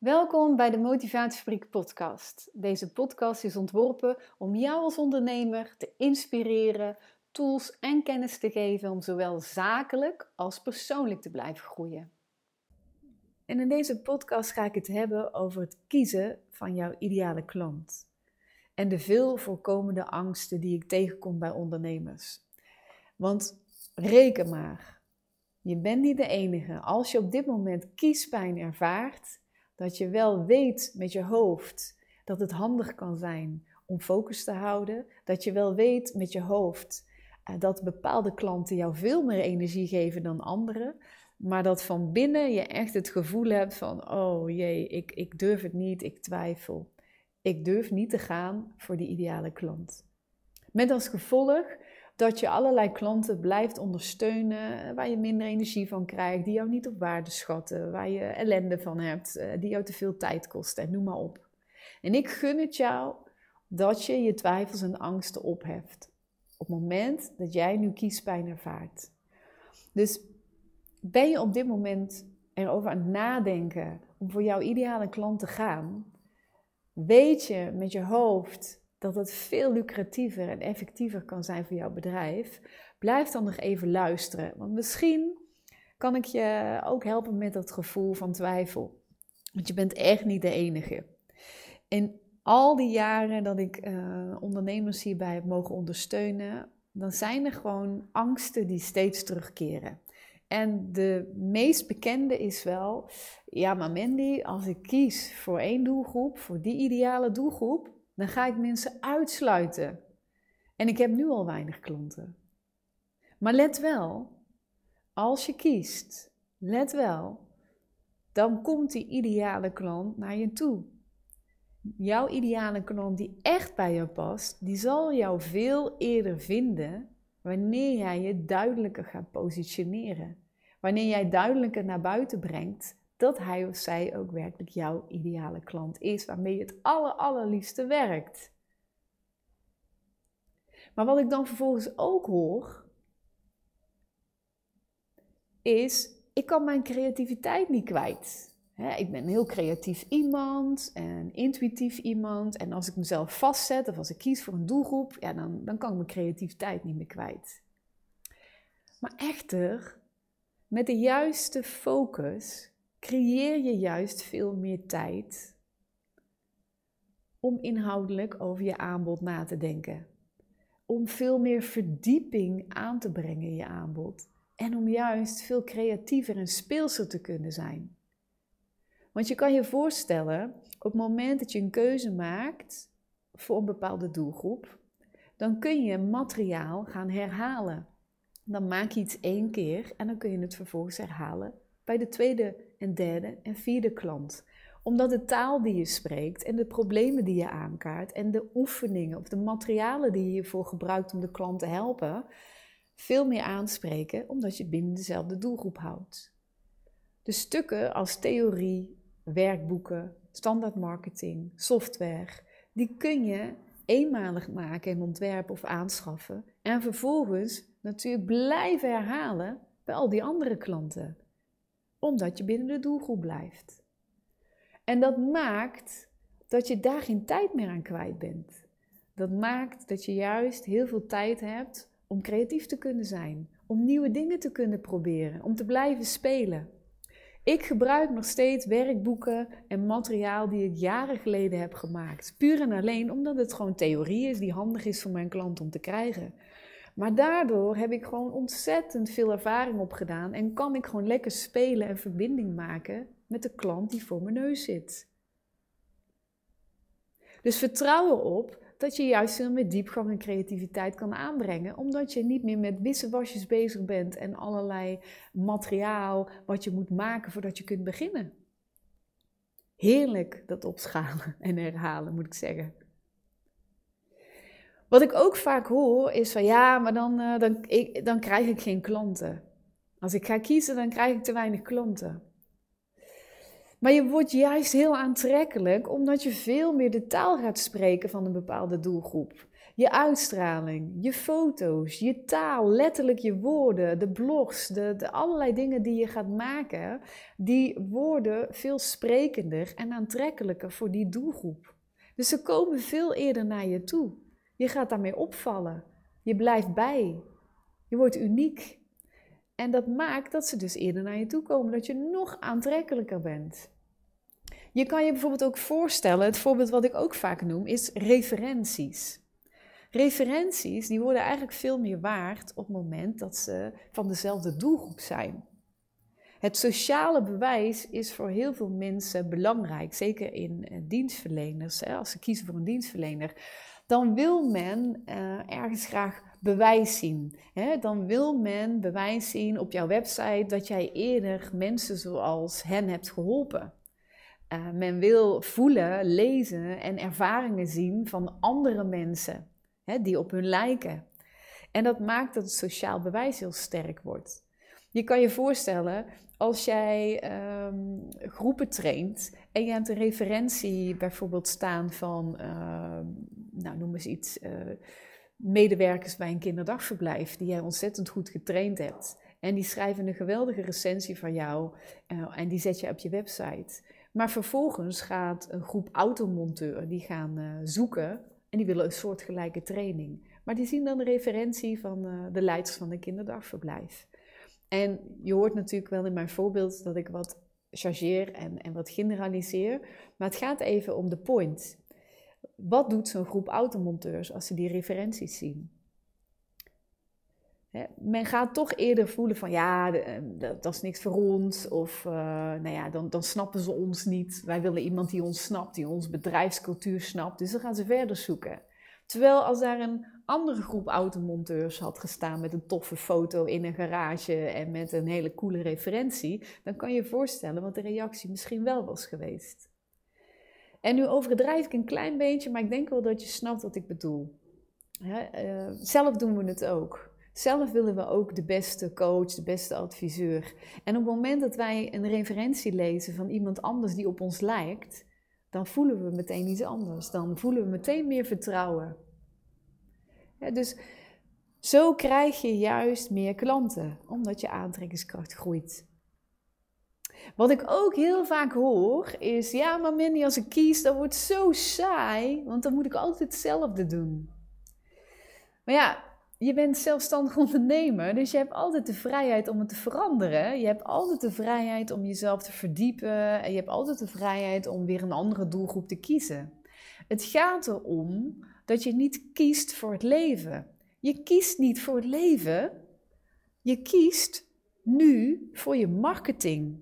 Welkom bij de Motivatiefabriek podcast. Deze podcast is ontworpen om jou als ondernemer te inspireren, tools en kennis te geven om zowel zakelijk als persoonlijk te blijven groeien. En in deze podcast ga ik het hebben over het kiezen van jouw ideale klant en de veel voorkomende angsten die ik tegenkom bij ondernemers. Want reken maar, je bent niet de enige. Als je op dit moment kiespijn ervaart, dat je wel weet met je hoofd dat het handig kan zijn om focus te houden. Dat je wel weet met je hoofd uh, dat bepaalde klanten jou veel meer energie geven dan anderen. Maar dat van binnen je echt het gevoel hebt van: oh jee, ik, ik durf het niet, ik twijfel. Ik durf niet te gaan voor die ideale klant. Met als gevolg dat je allerlei klanten blijft ondersteunen waar je minder energie van krijgt, die jou niet op waarde schatten, waar je ellende van hebt, eh, die jou te veel tijd kosten en noem maar op. En ik gun het jou dat je je twijfels en angsten opheft op het moment dat jij nu kiespijn ervaart. Dus ben je op dit moment erover aan het nadenken om voor jouw ideale klant te gaan, weet je met je hoofd dat het veel lucratiever en effectiever kan zijn voor jouw bedrijf, blijf dan nog even luisteren. Want misschien kan ik je ook helpen met dat gevoel van twijfel. Want je bent echt niet de enige. In al die jaren dat ik uh, ondernemers hierbij heb mogen ondersteunen, dan zijn er gewoon angsten die steeds terugkeren. En de meest bekende is wel, ja maar Mandy, als ik kies voor één doelgroep, voor die ideale doelgroep, dan ga ik mensen uitsluiten. En ik heb nu al weinig klanten. Maar let wel, als je kiest, let wel, dan komt die ideale klant naar je toe. Jouw ideale klant die echt bij jou past, die zal jou veel eerder vinden wanneer jij je duidelijker gaat positioneren. Wanneer jij duidelijker naar buiten brengt dat hij of zij ook werkelijk jouw ideale klant is, waarmee je het aller, allerliefste werkt. Maar wat ik dan vervolgens ook hoor, is, ik kan mijn creativiteit niet kwijt. ik ben een heel creatief iemand en intuïtief iemand. En als ik mezelf vastzet of als ik kies voor een doelgroep, ja, dan, dan kan ik mijn creativiteit niet meer kwijt. Maar echter, met de juiste focus creëer je juist veel meer tijd om inhoudelijk over je aanbod na te denken. Om veel meer verdieping aan te brengen in je aanbod. En om juist veel creatiever en speelser te kunnen zijn. Want je kan je voorstellen, op het moment dat je een keuze maakt voor een bepaalde doelgroep, dan kun je materiaal gaan herhalen. Dan maak je iets één keer en dan kun je het vervolgens herhalen bij de tweede en derde en vierde klant. Omdat de taal die je spreekt en de problemen die je aankaart en de oefeningen of de materialen die je hiervoor gebruikt om de klant te helpen, veel meer aanspreken omdat je binnen dezelfde doelgroep houdt. De stukken als theorie, werkboeken, standaard marketing, software, die kun je eenmalig maken en ontwerpen of aanschaffen en vervolgens natuurlijk blijven herhalen bij al die andere klanten omdat je binnen de doelgroep blijft. En dat maakt dat je daar geen tijd meer aan kwijt bent. Dat maakt dat je juist heel veel tijd hebt om creatief te kunnen zijn, om nieuwe dingen te kunnen proberen, om te blijven spelen. Ik gebruik nog steeds werkboeken en materiaal die ik jaren geleden heb gemaakt. Puur en alleen omdat het gewoon theorie is die handig is voor mijn klant om te krijgen. Maar daardoor heb ik gewoon ontzettend veel ervaring opgedaan en kan ik gewoon lekker spelen en verbinding maken met de klant die voor mijn neus zit. Dus vertrouw erop dat je juist veel meer diepgang en creativiteit kan aanbrengen, omdat je niet meer met wisselwasjes bezig bent en allerlei materiaal wat je moet maken voordat je kunt beginnen. Heerlijk dat opschalen en herhalen, moet ik zeggen. Wat ik ook vaak hoor is van ja, maar dan, uh, dan, ik, dan krijg ik geen klanten. Als ik ga kiezen, dan krijg ik te weinig klanten. Maar je wordt juist heel aantrekkelijk omdat je veel meer de taal gaat spreken van een bepaalde doelgroep. Je uitstraling, je foto's, je taal, letterlijk je woorden, de blogs, de, de allerlei dingen die je gaat maken, die worden veel sprekender en aantrekkelijker voor die doelgroep. Dus ze komen veel eerder naar je toe. Je gaat daarmee opvallen. Je blijft bij. Je wordt uniek. En dat maakt dat ze dus eerder naar je toe komen, dat je nog aantrekkelijker bent. Je kan je bijvoorbeeld ook voorstellen, het voorbeeld wat ik ook vaak noem, is referenties. Referenties die worden eigenlijk veel meer waard op het moment dat ze van dezelfde doelgroep zijn. Het sociale bewijs is voor heel veel mensen belangrijk, zeker in eh, dienstverleners. Als ze kiezen voor een dienstverlener, dan wil men uh, ergens graag bewijs zien. Dan wil men bewijs zien op jouw website dat jij eerder mensen zoals hen hebt geholpen. Uh, men wil voelen, lezen en ervaringen zien van andere mensen die op hun lijken. En dat maakt dat het sociaal bewijs heel sterk wordt. Je kan je voorstellen, als jij ehm, groepen traint en je hebt een referentie bijvoorbeeld staan van, uh, nou noem eens iets, uh, medewerkers bij een kinderdagverblijf die jij ontzettend goed getraind hebt. En die schrijven een geweldige recensie van jou uh, en die zet je op je website. Maar vervolgens gaat een groep automonteur die gaan uh, zoeken en die willen een soortgelijke training. Maar die zien dan de referentie van de leiders van een kinderdagverblijf. En je hoort natuurlijk wel in mijn voorbeeld dat ik wat chargeer en, en wat generaliseer. Maar het gaat even om de point. Wat doet zo'n groep automonteurs als ze die referenties zien? men gaat toch eerder voelen van ja, eh, dat, is niks voor ons. Of uh, nou ja, dan, dan snappen ze ons niet. Wij willen iemand die ons snapt, die ons bedrijfscultuur snapt. Dus dan gaan ze verder zoeken. Terwijl als daar een andere groep automonteurs had gestaan met een toffe foto in een garage en met een hele coole referentie, dan kan je je voorstellen wat de reactie misschien wel was geweest. En nu overdrijf ik een klein beetje, maar ik denk wel dat je snapt wat ik bedoel. uh, zelf doen we het ook. Zelf willen we ook de beste coach, de beste adviseur. En op het moment dat wij een referentie lezen van iemand anders die op ons lijkt, dan voelen we meteen iets anders. Dan voelen we meteen meer vertrouwen. Ja, dus zo krijg je juist meer klanten, omdat je aantrekkingskracht groeit. Wat ik ook heel vaak hoor is: ja, maar Minnie, als ik kies, dan wordt het zo saai, want dan moet ik altijd hetzelfde doen. Maar ja, je bent zelfstandig ondernemer, dus je hebt altijd de vrijheid om het te veranderen. Je hebt altijd de vrijheid om jezelf te verdiepen. En je hebt altijd de vrijheid om weer een andere doelgroep te kiezen. Het gaat erom dat je niet kiest voor het leven. Je kiest niet voor het leven. Je kiest nu voor je marketing.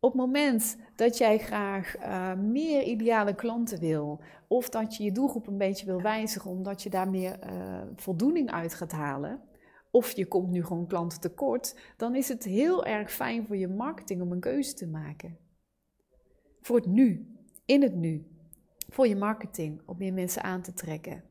Op het moment dat jij graag uh, meer ideale klanten wil, of dat je je doelgroep een beetje wil wijzigen omdat je daar meer uh, voldoening uit gaat halen, of je komt nu gewoon klanten tekort, dan is het heel erg fijn voor je marketing om een keuze te maken. Voor het nu, in het nu. Voor je marketing, om meer mensen aan te trekken.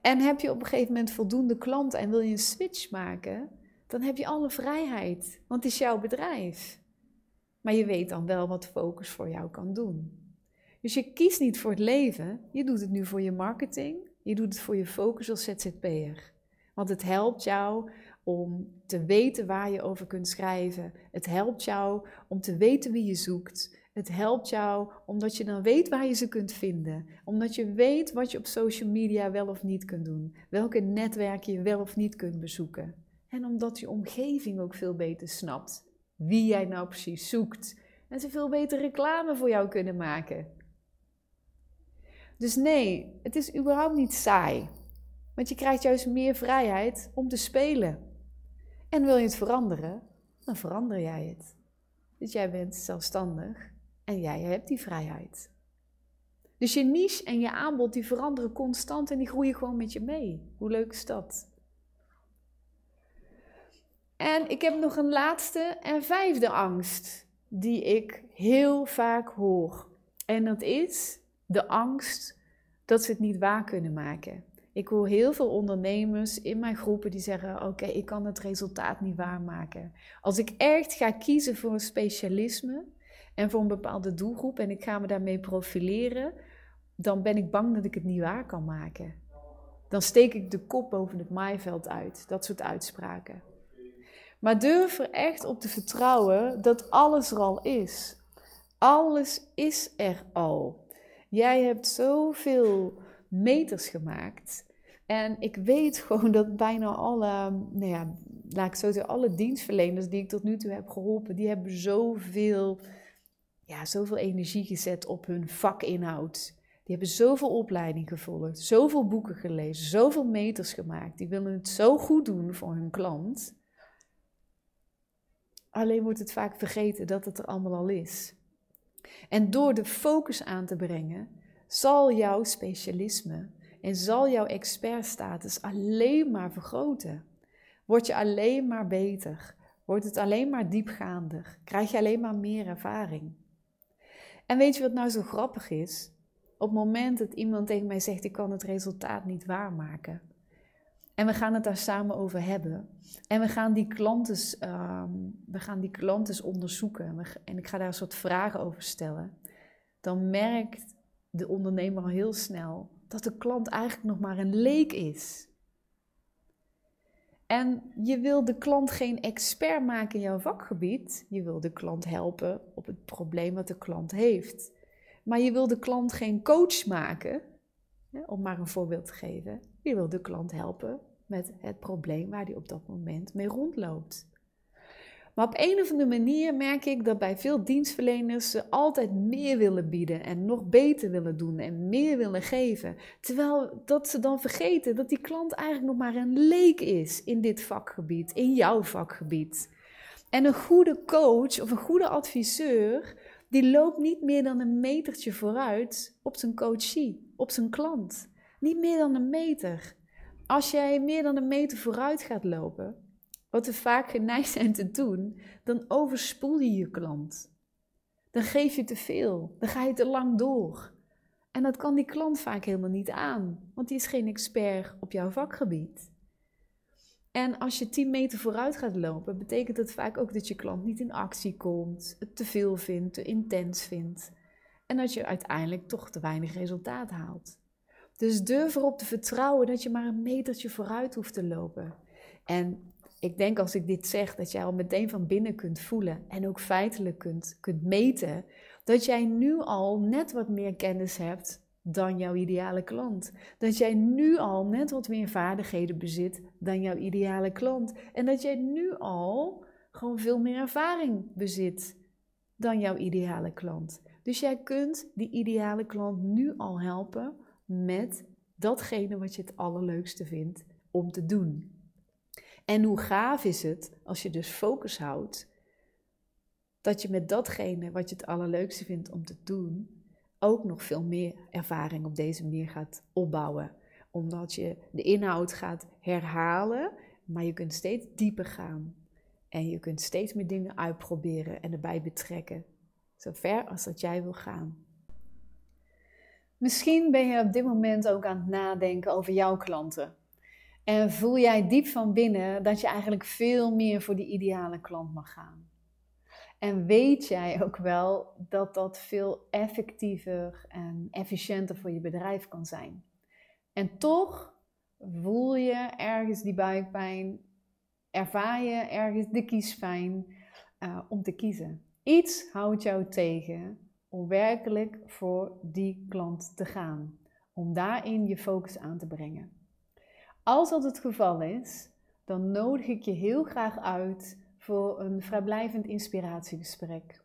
En heb je op een gegeven moment voldoende klanten en wil je een switch maken, dan heb je alle vrijheid, want het is jouw bedrijf. Maar je weet dan wel wat focus voor jou kan doen. Dus je kiest niet voor het leven, je doet het nu voor je marketing, je doet het voor je focus als ZZP'er. Want het helpt jou om te weten waar je over kunt schrijven. Het helpt jou om te weten wie je zoekt. Het helpt jou omdat je dan weet waar je ze kunt vinden. Omdat je weet wat je op social media wel of niet kunt doen. Welke netwerken je wel of niet kunt bezoeken. En omdat je omgeving ook veel beter snapt wie jij nou precies zoekt. En ze veel beter reclame voor jou kunnen maken. Dus nee, het is überhaupt niet saai. Want je krijgt juist meer vrijheid om te spelen. En wil je het veranderen, dan verander jij het. Dus jij bent zelfstandig en jij hebt die vrijheid. Dus je niche en je aanbod die veranderen constant en die groeien gewoon met je mee. Hoe leuk is dat? En ik heb nog een laatste en vijfde angst die ik heel vaak hoor. En dat is de angst dat ze het niet waar kunnen maken. Ik hoor heel veel ondernemers in mijn groepen die zeggen: Oké, ik kan het resultaat niet waarmaken. Als ik echt ga kiezen voor een specialisme en voor een bepaalde doelgroep en ik ga me daarmee profileren, dan ben ik bang dat ik het niet waar kan maken. dan steek ik de kop boven het maaiveld uit. Dat soort uitspraken. Maar durf er echt op te vertrouwen dat alles er al is. Alles is er al. Jij hebt zoveel meters gemaakt. En ik weet gewoon dat bijna alle, nou ja, laat ik zo zeggen, alle dienstverleners die ik tot nu toe heb geholpen, die hebben zoveel, ja, zoveel energie gezet op hun vakinhoud. Die hebben zoveel opleiding gevolgd, zoveel boeken gelezen, zoveel meters gemaakt. Die willen het zo goed doen voor hun klant. Alleen wordt het vaak vergeten dat het er allemaal al is. En door de focus aan te brengen, zal jouw specialisme en zal jouw expertstatus alleen maar vergroten. Word je alleen maar beter, wordt het alleen maar diepgaander, krijg je alleen maar meer ervaring. En weet je wat nou zo grappig is? Op het moment dat iemand tegen mij zegt: Ik kan het resultaat niet waarmaken. En we gaan het daar samen over hebben. En we gaan die klanten, ehm, we gaan die onderzoeken. En ik ga daar een soort vragen over stellen. Dan merkt de ondernemer al heel snel dat de klant eigenlijk nog maar een leek is. En je wil de klant geen expert maken in jouw vakgebied. Je wil de klant helpen op het probleem wat de klant heeft. Maar je wil de klant geen coach maken, om maar een voorbeeld te geven. Je wil de klant helpen met het probleem waar hij op dat moment mee rondloopt. Maar op een of andere manier merk ik dat bij veel dienstverleners ze altijd meer willen bieden en nog beter willen doen en meer willen geven. Terwijl dat ze dan vergeten dat die klant eigenlijk nog maar een leek is in dit vakgebied, in jouw vakgebied. En een goede coach of een goede adviseur, die loopt niet meer dan een metertje vooruit op zijn coachie, op zijn klant. Niet meer dan een meter. Als jij meer dan een meter vooruit gaat lopen, wat we vaak geneigd zijn te doen, dan overspoel je je klant. Dan geef je te veel, dan ga je te lang door. En dat kan die klant vaak helemaal niet aan, want die is geen expert op jouw vakgebied. En als je 10 meter vooruit gaat lopen, betekent dat vaak ook dat je klant niet in actie komt, het te veel vindt, te intens vindt. En dat je uiteindelijk toch te weinig resultaat haalt. Dus durf erop te vertrouwen dat je maar een metertje vooruit hoeft te lopen. En ik denk als ik dit zeg, dat jij al meteen van binnen kunt voelen en ook feitelijk kunt, kunt meten, dat jij nu al net wat meer kennis hebt dan jouw ideale klant. Dat jij nu al net wat meer vaardigheden bezit dan jouw ideale klant. En dat jij nu al gewoon veel meer ervaring bezit dan jouw ideale klant. Dus jij kunt die ideale klant nu al helpen met datgene wat je het allerleukste vindt om te doen. En hoe gaaf is het als je dus focus houdt, dat je met datgene wat je het allerleukste vindt om te doen, ook nog veel meer ervaring op deze manier gaat opbouwen. Omdat je de inhoud gaat herhalen, maar je kunt steeds dieper gaan. En je kunt steeds meer dingen uitproberen en erbij betrekken. Zover als dat jij wil gaan. Misschien ben je op dit moment ook aan het nadenken over jouw klanten. En voel jij diep van binnen dat je eigenlijk veel meer voor die ideale klant mag gaan. En weet jij ook wel dat dat veel effectiever en efficiënter voor je bedrijf kan zijn. En toch voel je ergens die buikpijn, ervaar je ergens de kiespijn uh, om te kiezen. Iets houdt jou tegen om werkelijk voor die klant te gaan. Om daarin je focus aan te brengen. Als dat het geval is, dan nodig ik je heel graag uit voor een vrijblijvend inspiratiegesprek.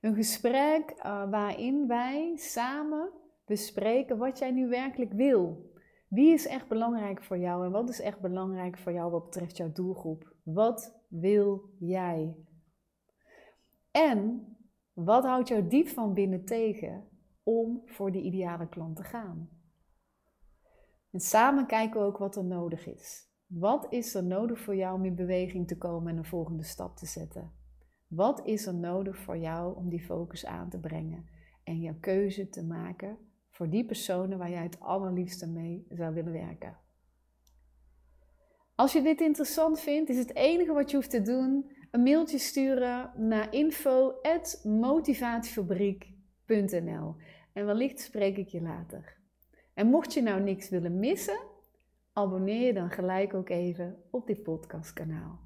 Een gesprek uh, waarin wij samen bespreken wat jij nu werkelijk wil. Wie is echt belangrijk voor jou en wat is echt belangrijk voor jou wat betreft jouw doelgroep? Wat wil jij? En wat houdt jou diep van binnen tegen om voor die ideale klant te gaan? En samen kijken we ook wat er nodig is. Wat is er nodig voor jou om in beweging te komen en een volgende stap te zetten? Wat is er nodig voor jou om die focus aan te brengen en jouw keuze te maken voor die personen waar jij het allerliefste mee zou willen werken? Als je dit interessant vindt, is het enige wat je hoeft te doen een mailtje sturen naar info.motivatiefabriek.nl en wellicht spreek ik je later. En mocht je nou niks willen missen, abonneer je dan gelijk ook even op dit podcastkanaal.